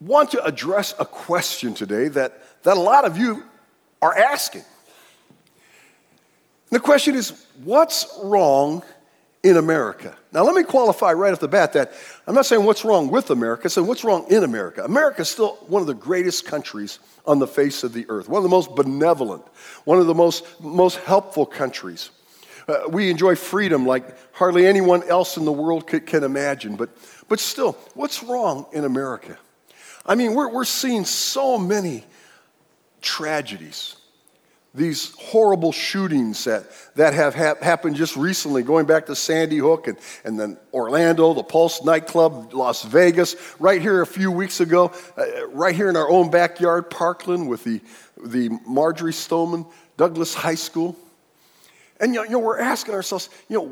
want to address a question today that, that a lot of you are asking. The question is what's wrong in America? Now, let me qualify right off the bat that I'm not saying what's wrong with America, I'm saying what's wrong in America. America is still one of the greatest countries on the face of the earth, one of the most benevolent, one of the most, most helpful countries. Uh, we enjoy freedom like hardly anyone else in the world could, can imagine. But, but still, what's wrong in America? I mean, we're, we're seeing so many tragedies these horrible shootings that, that have hap- happened just recently, going back to Sandy Hook and, and then Orlando, the Pulse nightclub, Las Vegas, right here a few weeks ago, uh, right here in our own backyard, Parkland, with the, the Marjory Stoneman Douglas High School. And you know, we're asking ourselves, you know,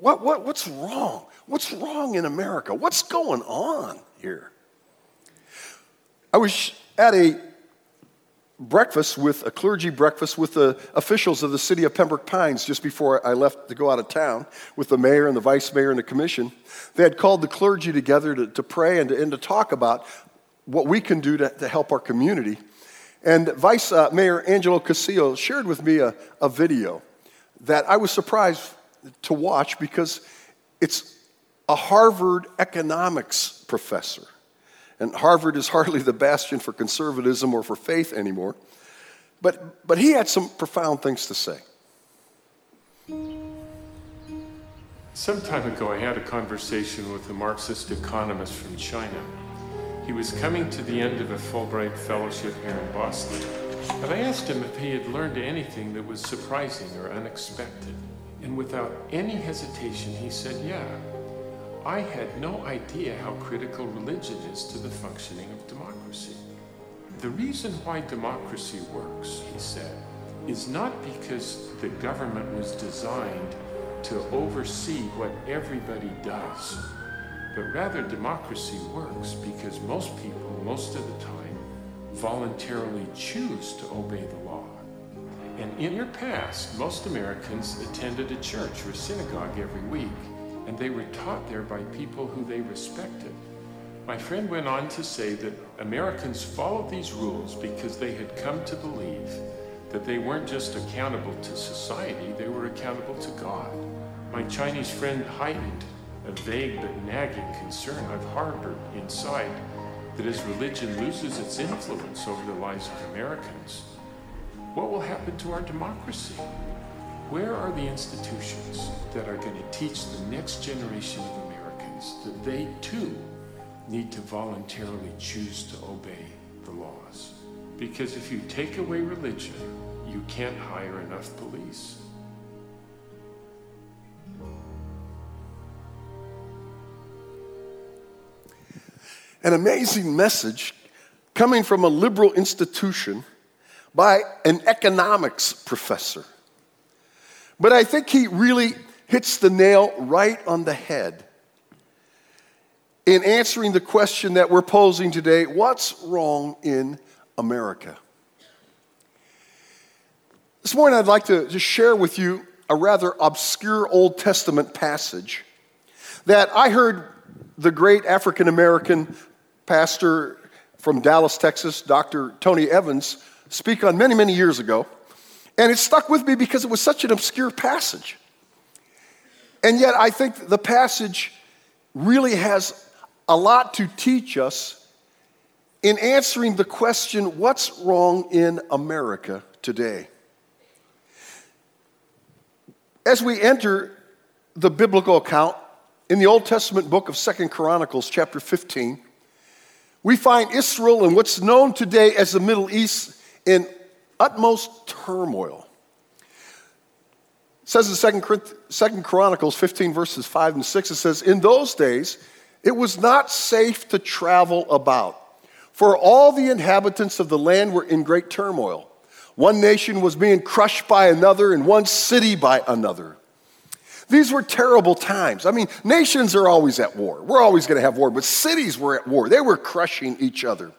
what, what, what's wrong? What's wrong in America? What's going on here? I was at a breakfast with a clergy breakfast with the officials of the city of Pembroke Pines just before I left to go out of town with the mayor and the vice mayor and the commission. They had called the clergy together to, to pray and to, and to talk about what we can do to, to help our community. And Vice uh, Mayor Angelo Castillo shared with me a, a video that I was surprised to watch because it's a Harvard economics professor and Harvard is hardly the bastion for conservatism or for faith anymore. But, but he had some profound things to say. Some time ago, I had a conversation with a Marxist economist from China. He was coming to the end of a Fulbright fellowship here in Boston. And I asked him if he had learned anything that was surprising or unexpected. And without any hesitation, he said, Yeah. I had no idea how critical religion is to the functioning of democracy. The reason why democracy works, he said, is not because the government was designed to oversee what everybody does, but rather democracy works because most people, most of the time, voluntarily choose to obey the law. And in your past, most Americans attended a church or synagogue every week and they were taught there by people who they respected. My friend went on to say that Americans followed these rules because they had come to believe that they weren't just accountable to society, they were accountable to God. My Chinese friend heightened a vague but nagging concern I've harbored inside that as religion loses its influence over the lives of Americans, what will happen to our democracy? Where are the institutions that are going to teach the next generation of Americans that they too need to voluntarily choose to obey the laws? Because if you take away religion, you can't hire enough police. An amazing message coming from a liberal institution by an economics professor. But I think he really hits the nail right on the head in answering the question that we're posing today what's wrong in America? This morning, I'd like to just share with you a rather obscure Old Testament passage that I heard the great African American pastor from Dallas, Texas, Dr. Tony Evans, speak on many, many years ago. And it stuck with me because it was such an obscure passage. And yet, I think the passage really has a lot to teach us in answering the question what's wrong in America today? As we enter the biblical account in the Old Testament book of Second Chronicles, chapter 15, we find Israel in what's known today as the Middle East in utmost turmoil. It says in Second, Second Chronicles 15, verses 5 and 6, it says, In those days, it was not safe to travel about, for all the inhabitants of the land were in great turmoil. One nation was being crushed by another, and one city by another. These were terrible times. I mean, nations are always at war. We're always going to have war, but cities were at war. They were crushing each other.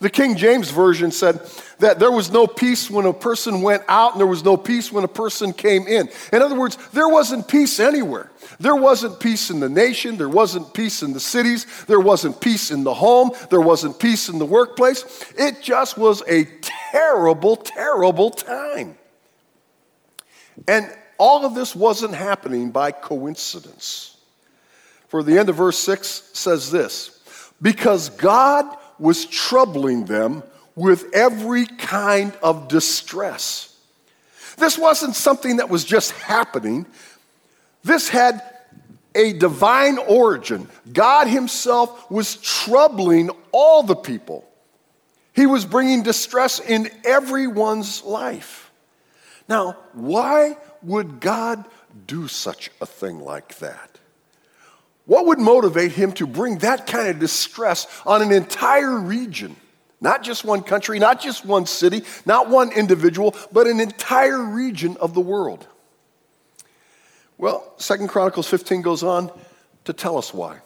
The King James Version said that there was no peace when a person went out and there was no peace when a person came in. In other words, there wasn't peace anywhere. There wasn't peace in the nation, there wasn't peace in the cities, there wasn't peace in the home, there wasn't peace in the workplace. It just was a terrible, terrible time. And all of this wasn't happening by coincidence. For the end of verse 6 says this because God was troubling them with every kind of distress. This wasn't something that was just happening, this had a divine origin. God Himself was troubling all the people, He was bringing distress in everyone's life. Now, why would God do such a thing like that? What would motivate him to bring that kind of distress on an entire region? Not just one country, not just one city, not one individual, but an entire region of the world. Well, Second Chronicles 15 goes on to tell us why.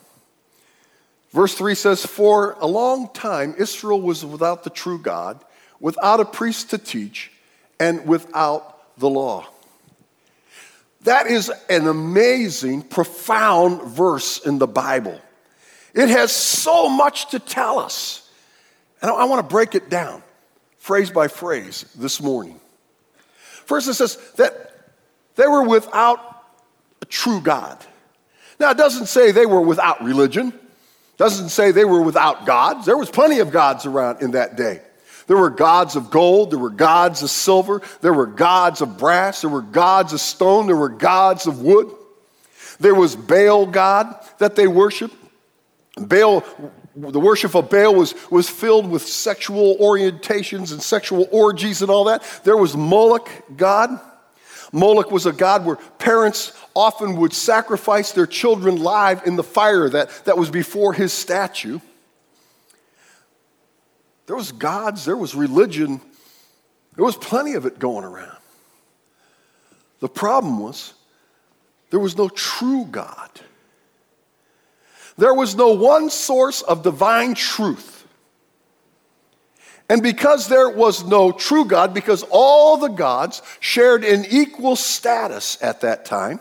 Verse 3 says, For a long time Israel was without the true God, without a priest to teach, and without the law. That is an amazing, profound verse in the Bible. It has so much to tell us. And I want to break it down phrase by phrase this morning. First, it says that they were without a true God. Now, it doesn't say they were without religion, it doesn't say they were without gods. There was plenty of gods around in that day. There were gods of gold, there were gods of silver, there were gods of brass, there were gods of stone, there were gods of wood. There was Baal God that they worshiped. Baal, the worship of Baal was, was filled with sexual orientations and sexual orgies and all that. There was Moloch God. Moloch was a god where parents often would sacrifice their children live in the fire that, that was before his statue. There was gods, there was religion, there was plenty of it going around. The problem was there was no true God. There was no one source of divine truth. And because there was no true God, because all the gods shared an equal status at that time,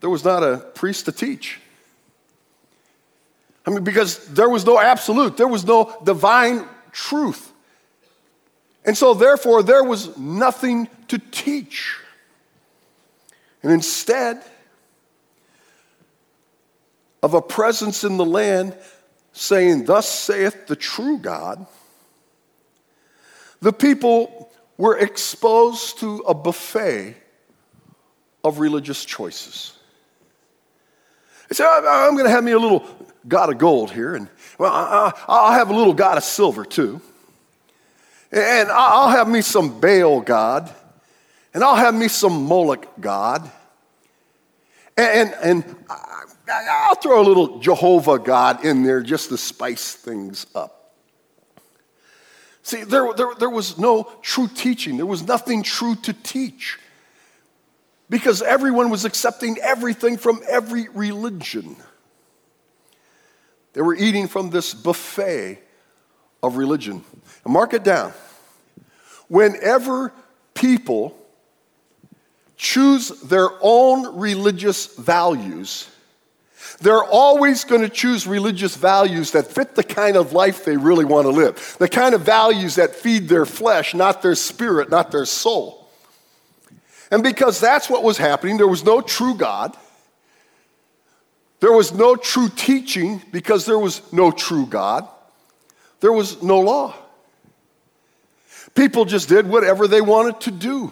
there was not a priest to teach. I mean, because there was no absolute, there was no divine truth. And so, therefore, there was nothing to teach. And instead of a presence in the land saying, Thus saith the true God, the people were exposed to a buffet of religious choices. They said, I'm going to have me a little god of gold here, and well, I'll have a little god of silver too. And I'll have me some Baal god, and I'll have me some Moloch god. And, and I'll throw a little Jehovah God in there just to spice things up. See, there, there, there was no true teaching, there was nothing true to teach because everyone was accepting everything from every religion. They were eating from this buffet of religion. And mark it down. Whenever people choose their own religious values, they're always going to choose religious values that fit the kind of life they really want to live, the kind of values that feed their flesh, not their spirit, not their soul. And because that's what was happening, there was no true God. There was no true teaching because there was no true God. There was no law. People just did whatever they wanted to do.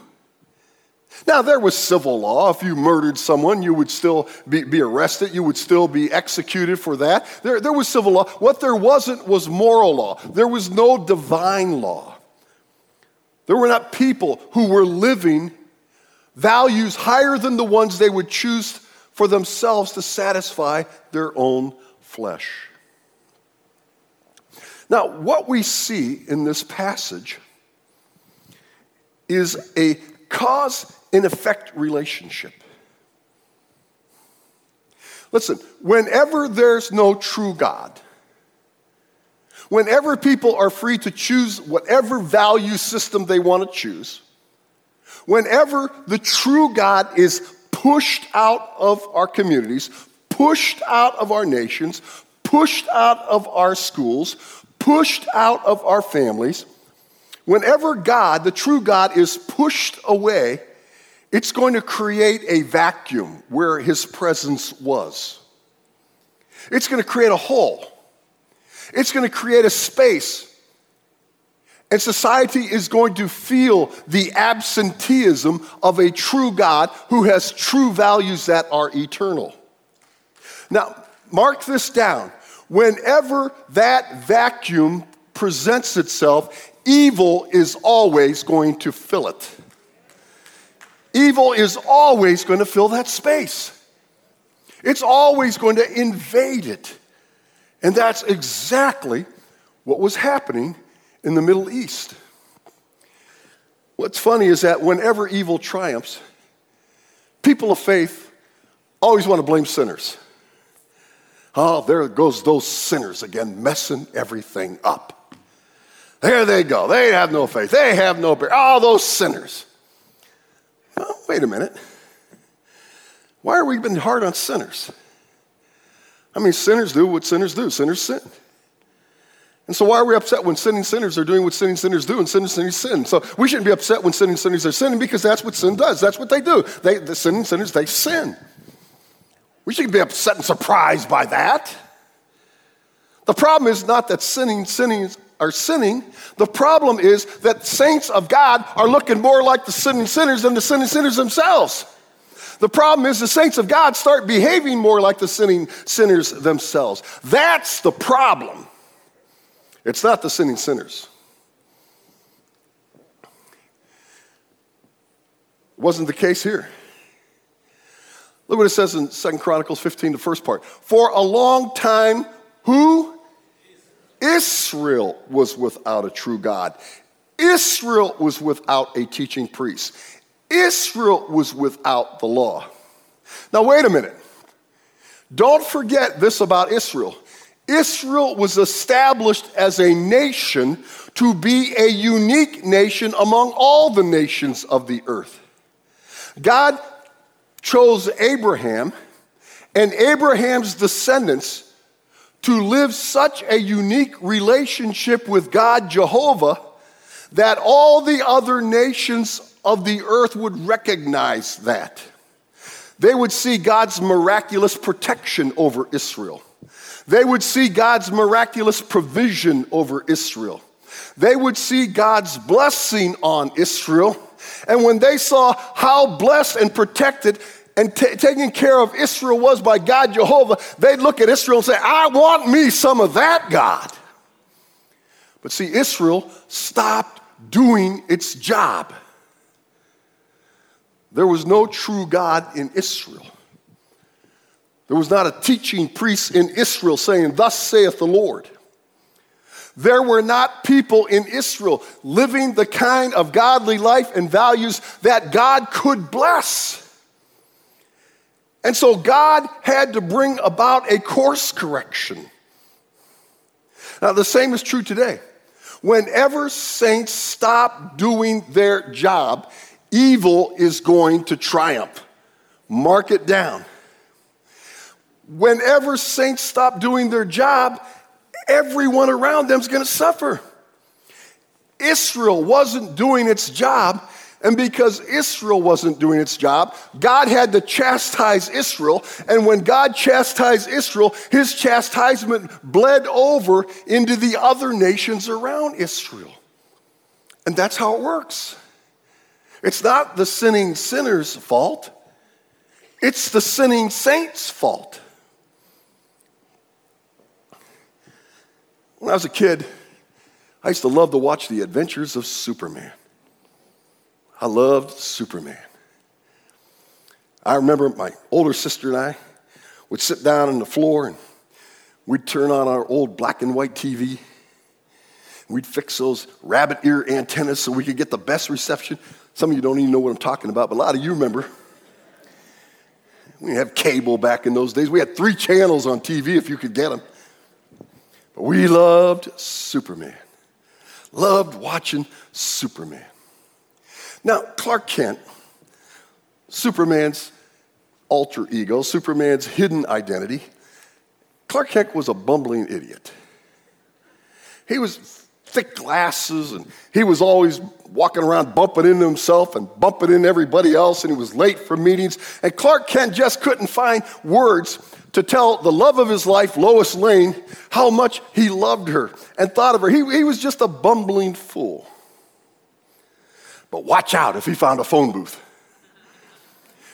Now, there was civil law. If you murdered someone, you would still be, be arrested. You would still be executed for that. There, there was civil law. What there wasn't was moral law. There was no divine law. There were not people who were living values higher than the ones they would choose for themselves to satisfy their own flesh. Now, what we see in this passage is a cause and effect relationship. Listen, whenever there's no true God, whenever people are free to choose whatever value system they want to choose, whenever the true God is pushed out of our communities, pushed out of our nations, pushed out of our schools, pushed out of our families, whenever God, the true God, is pushed away, it's going to create a vacuum where his presence was. It's going to create a hole. It's going to create a space. And society is going to feel the absenteeism of a true God who has true values that are eternal. Now, mark this down. Whenever that vacuum presents itself, evil is always going to fill it. Evil is always going to fill that space. It's always going to invade it. And that's exactly what was happening in the Middle East. What's funny is that whenever evil triumphs, people of faith always want to blame sinners. Oh, there goes those sinners again, messing everything up. There they go. They have no faith. They have no prayer. Oh, those sinners. Wait a minute. Why are we being hard on sinners? I mean, sinners do what sinners do. Sinners sin. And so, why are we upset when sinning sinners are doing what sinning sinners do and sinning sinners sin? So, we shouldn't be upset when sinning sinners are sinning because that's what sin does. That's what they do. They, the sinning sinners, they sin. We shouldn't be upset and surprised by that. The problem is not that sinning, sinners are sinning. The problem is that saints of God are looking more like the sinning sinners than the sinning sinners themselves. The problem is the saints of God start behaving more like the sinning sinners themselves. That's the problem. It's not the sinning sinners. It wasn't the case here. Look what it says in Second Chronicles 15, the first part. For a long time, who? Israel was without a true God. Israel was without a teaching priest. Israel was without the law. Now, wait a minute. Don't forget this about Israel. Israel was established as a nation to be a unique nation among all the nations of the earth. God chose Abraham and Abraham's descendants to live such a unique relationship with God, Jehovah, that all the other nations of the earth would recognize that. They would see God's miraculous protection over Israel. They would see God's miraculous provision over Israel. They would see God's blessing on Israel. And when they saw how blessed and protected and t- taken care of Israel was by God Jehovah, they'd look at Israel and say, I want me some of that God. But see, Israel stopped doing its job. There was no true God in Israel. There was not a teaching priest in Israel saying, Thus saith the Lord. There were not people in Israel living the kind of godly life and values that God could bless. And so God had to bring about a course correction. Now, the same is true today. Whenever saints stop doing their job, evil is going to triumph. Mark it down. Whenever saints stop doing their job, everyone around them is going to suffer. Israel wasn't doing its job, and because Israel wasn't doing its job, God had to chastise Israel. And when God chastised Israel, his chastisement bled over into the other nations around Israel. And that's how it works. It's not the sinning sinner's fault, it's the sinning saint's fault. When I was a kid, I used to love to watch the adventures of Superman. I loved Superman. I remember my older sister and I would sit down on the floor and we'd turn on our old black and white TV. We'd fix those rabbit ear antennas so we could get the best reception. Some of you don't even know what I'm talking about, but a lot of you remember. We didn't have cable back in those days. We had three channels on TV if you could get them. But we loved Superman. Loved watching Superman. Now, Clark Kent, Superman's alter ego, Superman's hidden identity, Clark Kent was a bumbling idiot. He was thick glasses and he was always walking around bumping into himself and bumping into everybody else and he was late for meetings. And Clark Kent just couldn't find words to tell the love of his life, Lois Lane, how much he loved her and thought of her. He, he was just a bumbling fool. But watch out if he found a phone booth.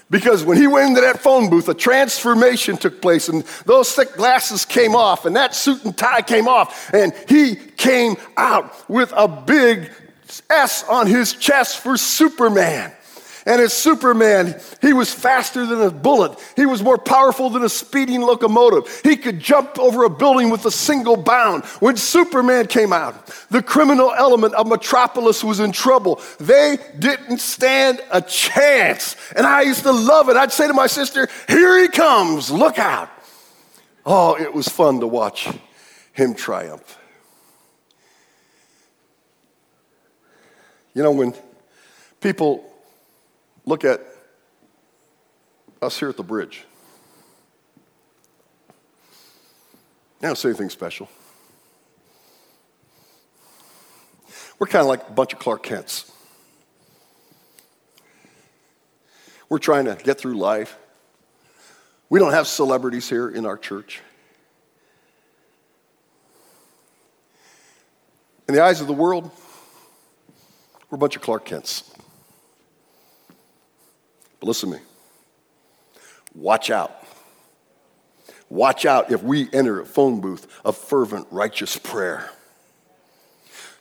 Because when he went into that phone booth, a transformation took place, and those thick glasses came off, and that suit and tie came off, and he came out with a big S on his chest for Superman. And as Superman, he was faster than a bullet. He was more powerful than a speeding locomotive. He could jump over a building with a single bound. When Superman came out, the criminal element of Metropolis was in trouble. They didn't stand a chance. And I used to love it. I'd say to my sister, Here he comes, look out. Oh, it was fun to watch him triumph. You know, when people look at us here at the bridge. I don't say anything special. We're kind of like a bunch of Clark Kents. We're trying to get through life. We don't have celebrities here in our church. In the eyes of the world, we're a bunch of Clark Kents. Listen to me. Watch out. Watch out if we enter a phone booth of fervent, righteous prayer.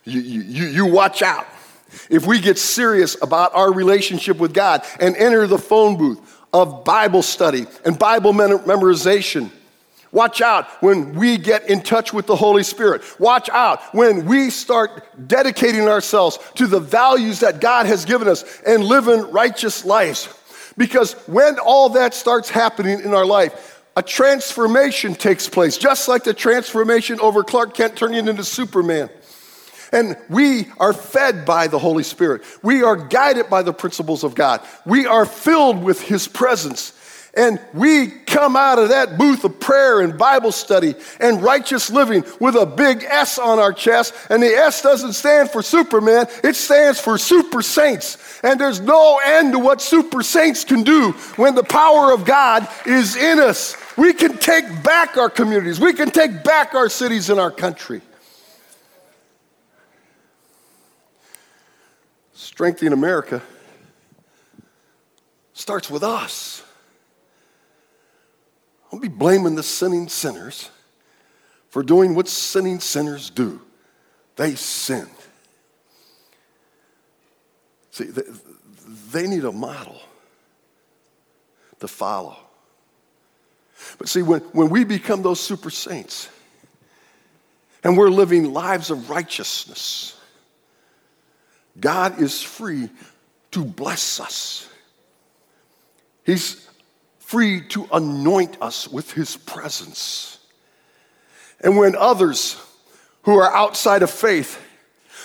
You, you, you watch out if we get serious about our relationship with God and enter the phone booth of Bible study and Bible memorization. Watch out when we get in touch with the Holy Spirit. Watch out when we start dedicating ourselves to the values that God has given us and living righteous lives. Because when all that starts happening in our life, a transformation takes place, just like the transformation over Clark Kent turning into Superman. And we are fed by the Holy Spirit. We are guided by the principles of God. We are filled with His presence. And we come out of that booth of prayer and Bible study and righteous living with a big S on our chest. And the S doesn't stand for Superman, it stands for super saints. And there's no end to what super saints can do when the power of God is in us. We can take back our communities, we can take back our cities and our country. Strengthening America starts with us. Don't be blaming the sinning sinners for doing what sinning sinners do. They sin. See, they, they need a model to follow. But see, when, when we become those super saints and we're living lives of righteousness, God is free to bless us. He's free to anoint us with his presence. And when others who are outside of faith,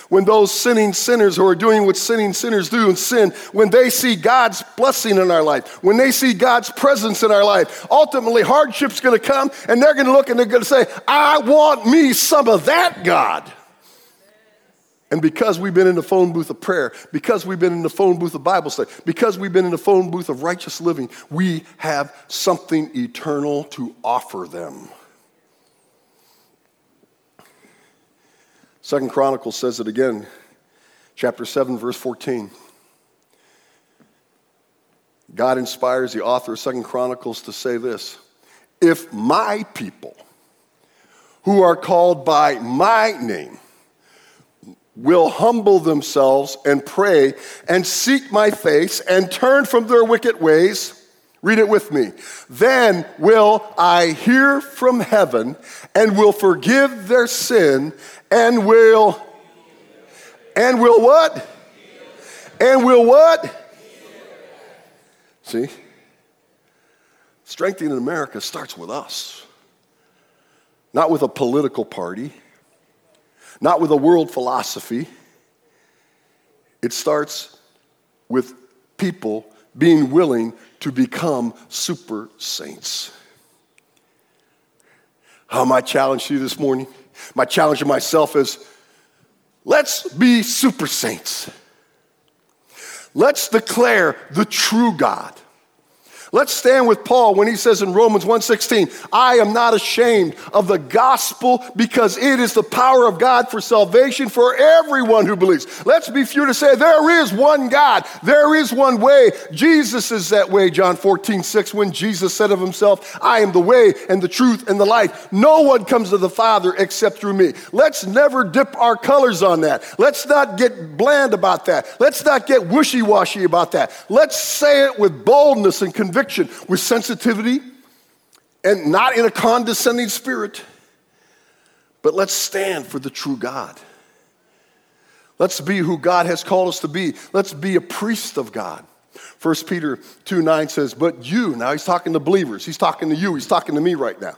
when those sinning sinners who are doing what sinning sinners do and sin, when they see God's blessing in our life, when they see God's presence in our life, ultimately hardship's gonna come and they're gonna look and they're gonna say, I want me some of that God. And because we've been in the phone booth of prayer, because we've been in the phone booth of Bible study, because we've been in the phone booth of righteous living, we have something eternal to offer them. Second Chronicles says it again, chapter 7, verse 14. God inspires the author of Second Chronicles to say this If my people, who are called by my name, will humble themselves and pray and seek my face and turn from their wicked ways, read it with me. Then will I hear from heaven and will forgive their sin and will and will what? And will what? See? Strengthening America starts with us. not with a political party, not with a world philosophy. It starts with people being willing to become super saints. How my challenge to you this morning? My challenge to myself is let's be super saints. Let's declare the true God. Let's stand with Paul when he says in Romans 1:16, "I am not ashamed of the gospel because it is the power of God for salvation for everyone who believes." Let's be few to say there is one God, there is one way. Jesus is that way, John 14:6 when Jesus said of himself, "I am the way and the truth and the life. No one comes to the Father except through me." Let's never dip our colors on that. Let's not get bland about that. Let's not get wishy-washy about that. Let's say it with boldness and conviction conviction, with sensitivity, and not in a condescending spirit. But let's stand for the true God. Let's be who God has called us to be. Let's be a priest of God. 1 Peter 2 9 says, But you, now he's talking to believers, he's talking to you, he's talking to me right now.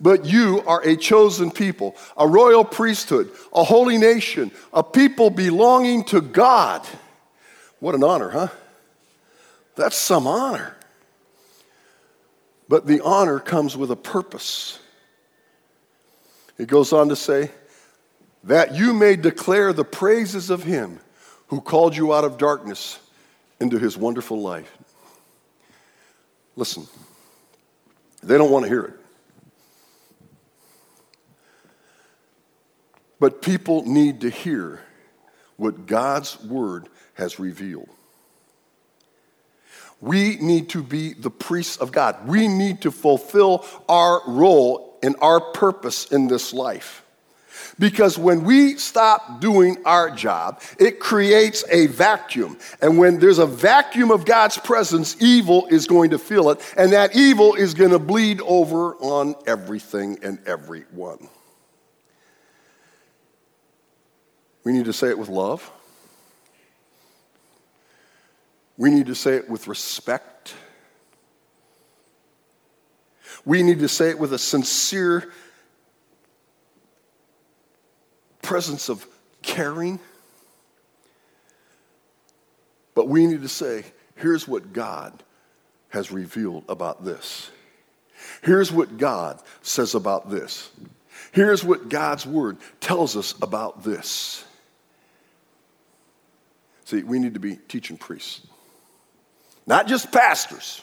But you are a chosen people, a royal priesthood, a holy nation, a people belonging to God. What an honor, huh? That's some honor. But the honor comes with a purpose. It goes on to say, that you may declare the praises of him who called you out of darkness into his wonderful light. Listen, they don't want to hear it. But people need to hear what God's word has revealed. We need to be the priests of God. We need to fulfill our role and our purpose in this life. Because when we stop doing our job, it creates a vacuum. And when there's a vacuum of God's presence, evil is going to feel it. And that evil is going to bleed over on everything and everyone. We need to say it with love. We need to say it with respect. We need to say it with a sincere presence of caring. But we need to say, here's what God has revealed about this. Here's what God says about this. Here's what God's word tells us about this. See, we need to be teaching priests not just pastors.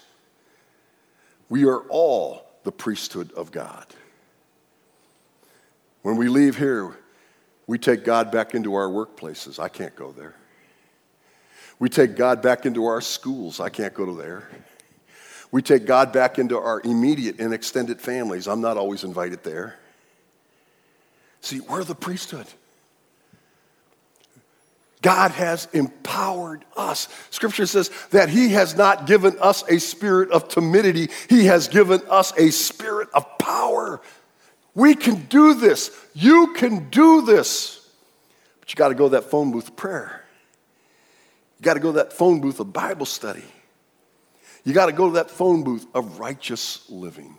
We are all the priesthood of God. When we leave here, we take God back into our workplaces. I can't go there. We take God back into our schools. I can't go to there. We take God back into our immediate and extended families. I'm not always invited there. See, we're the priesthood. God has empowered us. Scripture says that He has not given us a spirit of timidity, He has given us a spirit of power. We can do this. You can do this. But you got to go to that phone booth prayer. You got to go to that phone booth of Bible study. You got to go to that phone booth of righteous living.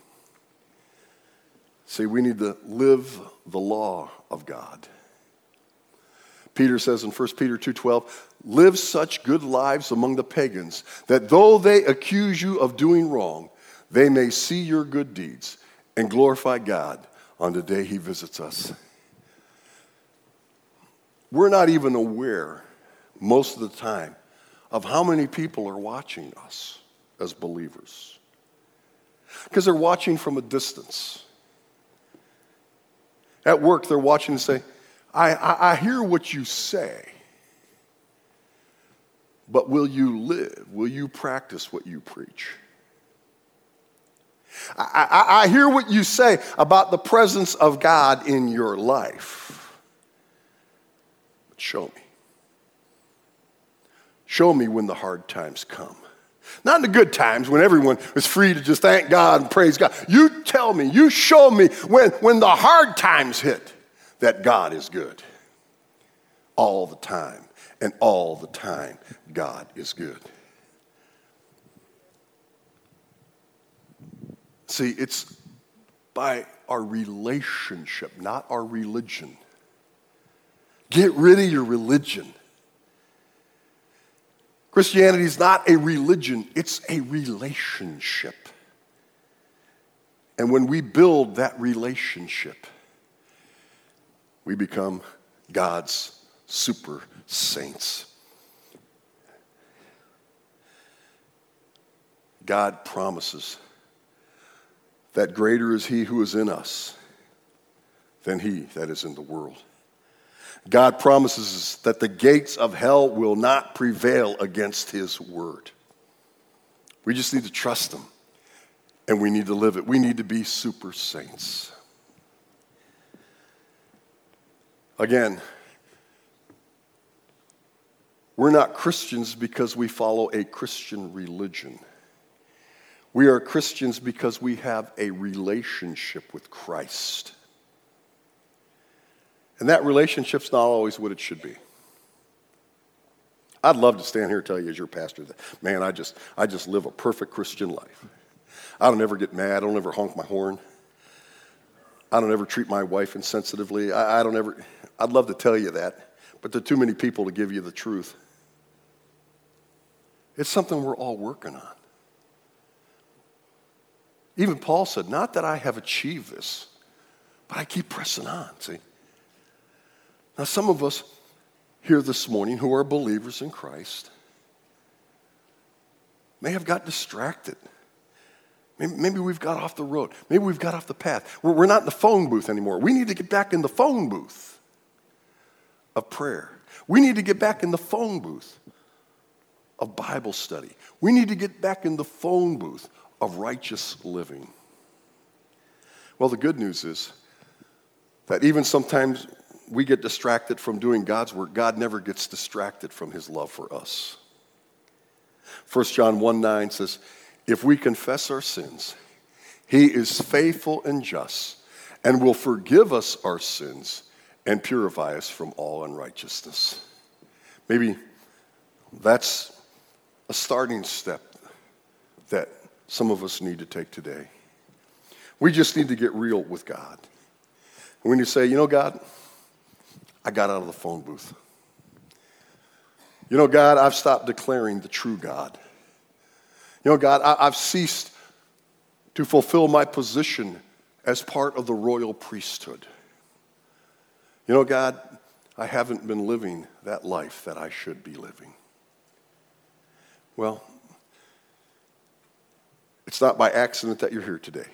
See, we need to live the law of God. Peter says in 1 Peter 2:12, "Live such good lives among the pagans that though they accuse you of doing wrong, they may see your good deeds and glorify God on the day he visits us." We're not even aware most of the time of how many people are watching us as believers. Because they're watching from a distance. At work, they're watching and say, I, I, I hear what you say, but will you live? Will you practice what you preach? I, I, I, hear what you say about the presence of God in your life. But show me. Show me when the hard times come. Not in the good times when everyone is free to just thank God and praise God. You tell me, you show me when, when the hard times hit that God is good all the time. And all the time, God is good. See, it's by our relationship, not our religion. Get rid of your religion. Christianity is not a religion, it's a relationship. And when we build that relationship, we become God's super saints. God promises that greater is He who is in us than He that is in the world. God promises that the gates of hell will not prevail against His word. We just need to trust Him and we need to live it. We need to be super saints. Again, we're not Christians because we follow a Christian religion. We are Christians because we have a relationship with Christ. And that relationship's not always what it should be. I'd love to stand here and tell you as your pastor that, man, I just, I just live a perfect Christian life. I don't ever get mad. I don't ever honk my horn. I don't ever treat my wife insensitively. I, I don't ever, I'd love to tell you that, but there are too many people to give you the truth. It's something we're all working on. Even Paul said, Not that I have achieved this, but I keep pressing on, see? Now, some of us here this morning who are believers in Christ may have got distracted. Maybe we've got off the road. Maybe we've got off the path. We're not in the phone booth anymore. We need to get back in the phone booth of prayer. We need to get back in the phone booth of Bible study. We need to get back in the phone booth of righteous living. Well, the good news is that even sometimes we get distracted from doing God's work, God never gets distracted from his love for us. 1 John 1 9 says, If we confess our sins, he is faithful and just and will forgive us our sins and purify us from all unrighteousness. Maybe that's a starting step that some of us need to take today. We just need to get real with God. We need to say, you know, God, I got out of the phone booth. You know, God, I've stopped declaring the true God. You know, God, I, have ceased to fulfill my position as part of the royal priesthood. You know, God, I haven't been living that life that I should be living. Well, it's not by accident that you're here today.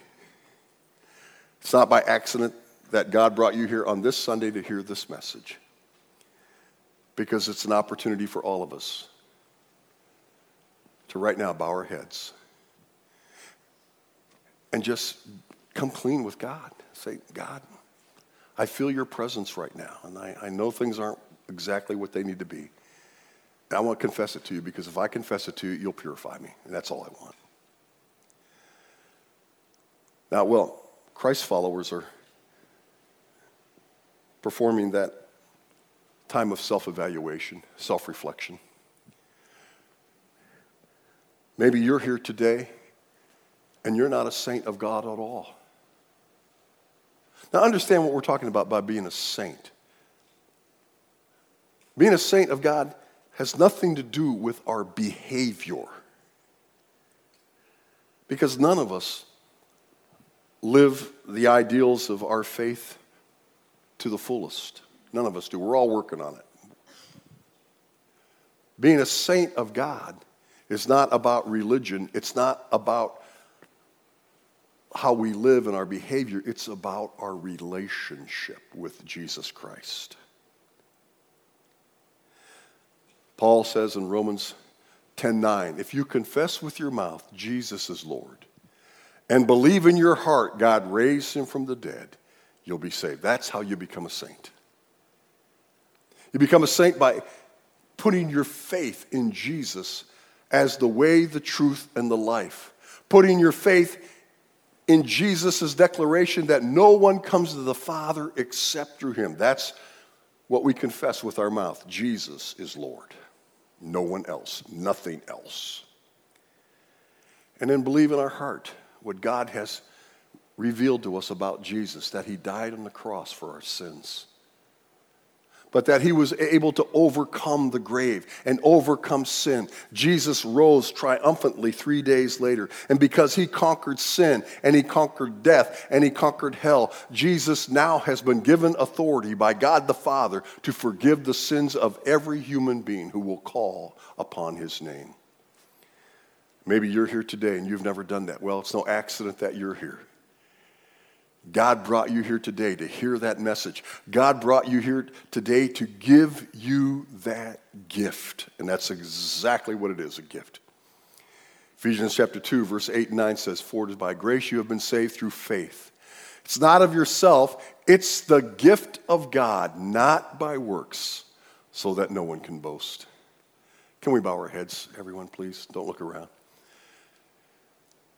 It's not by accident that God brought you here on this Sunday to hear this message. Because it's an opportunity for all of us to right now bow our heads and just come clean with God. Say, God, I feel your presence right now, and I, I know things aren't exactly what they need to be. And I want to confess it to you because if I confess it to you, you'll purify me, and that's all I want. Now, well, Christ followers are performing that time of self evaluation, self reflection. Maybe you're here today and you're not a saint of God at all. Now, understand what we're talking about by being a saint. Being a saint of God has nothing to do with our behavior. Because none of us live the ideals of our faith to the fullest. None of us do. We're all working on it. Being a saint of God is not about religion, it's not about how we live and our behavior, it's about our relationship with Jesus Christ. Paul says in Romans 10:9, if you confess with your mouth Jesus is Lord and believe in your heart God raised him from the dead, you'll be saved. That's how you become a saint. You become a saint by putting your faith in Jesus as the way, the truth, and the life. Putting your faith in Jesus' declaration that no one comes to the Father except through him. That's what we confess with our mouth Jesus is Lord. No one else, nothing else. And then believe in our heart what God has revealed to us about Jesus that he died on the cross for our sins but that he was able to overcome the grave and overcome sin. Jesus rose triumphantly three days later. And because he conquered sin and he conquered death and he conquered hell, Jesus now has been given authority by God the Father to forgive the sins of every human being who will call upon his name. Maybe you're here today and you've never done that. Well, it's no accident that you're here. God brought you here today to hear that message. God brought you here today to give you that gift. And that's exactly what it is a gift. Ephesians chapter 2, verse 8 and 9 says, For it is by grace you have been saved through faith. It's not of yourself, it's the gift of God, not by works, so that no one can boast. Can we bow our heads, everyone, please? Don't look around.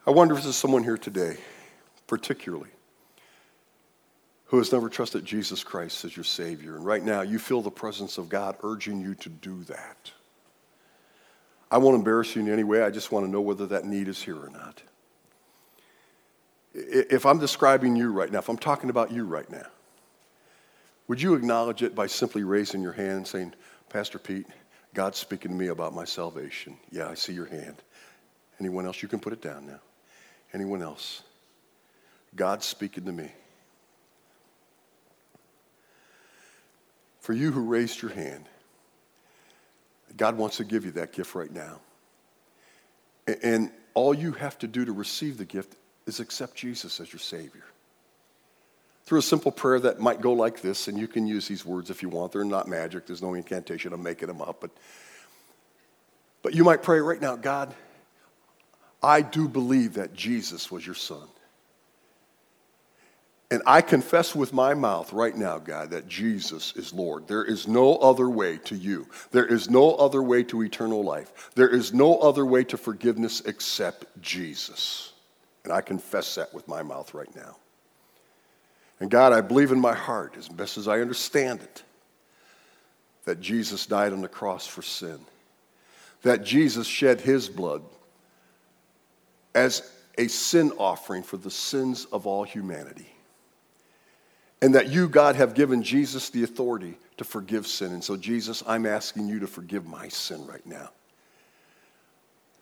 I wonder if there's someone here today, particularly who has never trusted Jesus Christ as your Savior. And right now, you feel the presence of God urging you to do that. I won't embarrass you in any way. I just want to know whether that need is here or not. If I'm describing you right now, if I'm talking about you right now, would you acknowledge it by simply raising your hand and saying, Pastor Pete, God's speaking to me about my salvation? Yeah, I see your hand. Anyone else? You can put it down now. Anyone else? God's speaking to me. For you who raised your hand, God wants to give you that gift right now. And all you have to do to receive the gift is accept Jesus as your Savior. Through a simple prayer that might go like this, and you can use these words if you want. They're not magic, there's no incantation, I'm making them up. But, but you might pray right now God, I do believe that Jesus was your Son. And I confess with my mouth right now, God, that Jesus is Lord. There is no other way to you. There is no other way to eternal life. There is no other way to forgiveness except Jesus. And I confess that with my mouth right now. And God, I believe in my heart, as best as I understand it, that Jesus died on the cross for sin, that Jesus shed his blood as a sin offering for the sins of all humanity and that you, God, have given Jesus the authority to forgive sin. And so, Jesus, I'm asking you to forgive my sin right now.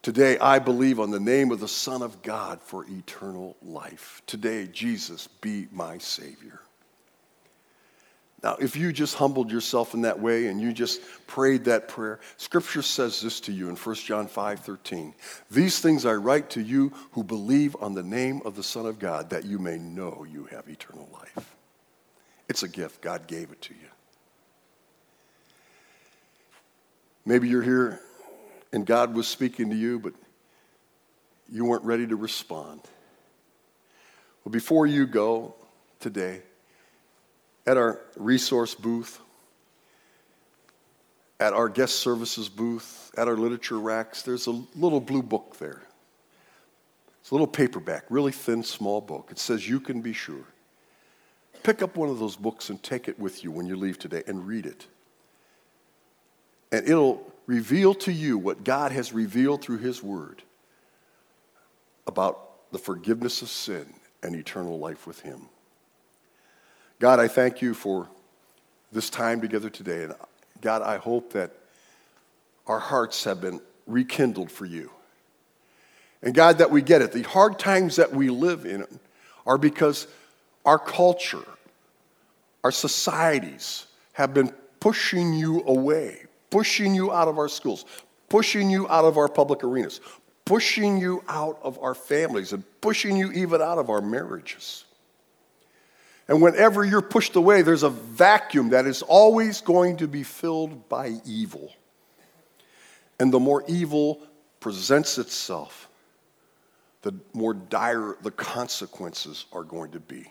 Today, I believe on the name of the Son of God for eternal life. Today, Jesus, be my Savior. Now, if you just humbled yourself in that way and you just prayed that prayer, Scripture says this to you in 1 John 5 13. These things I write to you who believe on the name of the Son of God, that you may know you have eternal life. It's a gift. God gave it to you. Maybe you're here and God was speaking to you, but you weren't ready to respond. Well, before you go today, at our resource booth, at our guest services booth, at our literature racks, there's a little blue book there. It's a little paperback, really thin, small book. It says, You can be sure. Pick up one of those books and take it with you when you leave today and read it. And it'll reveal to you what God has revealed through His Word about the forgiveness of sin and eternal life with Him. God, I thank you for this time together today. And God, I hope that our hearts have been rekindled for you. And God, that we get it. The hard times that we live in are because our culture, our societies have been pushing you away, pushing you out of our schools, pushing you out of our public arenas, pushing you out of our families, and pushing you even out of our marriages. And whenever you're pushed away, there's a vacuum that is always going to be filled by evil. And the more evil presents itself, the more dire the consequences are going to be.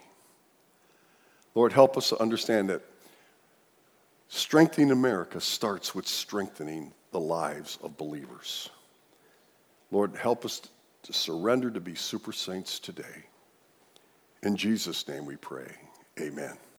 Lord, help us to understand that strengthening America starts with strengthening the lives of believers. Lord, help us to surrender to be super saints today. In Jesus' name we pray. Amen.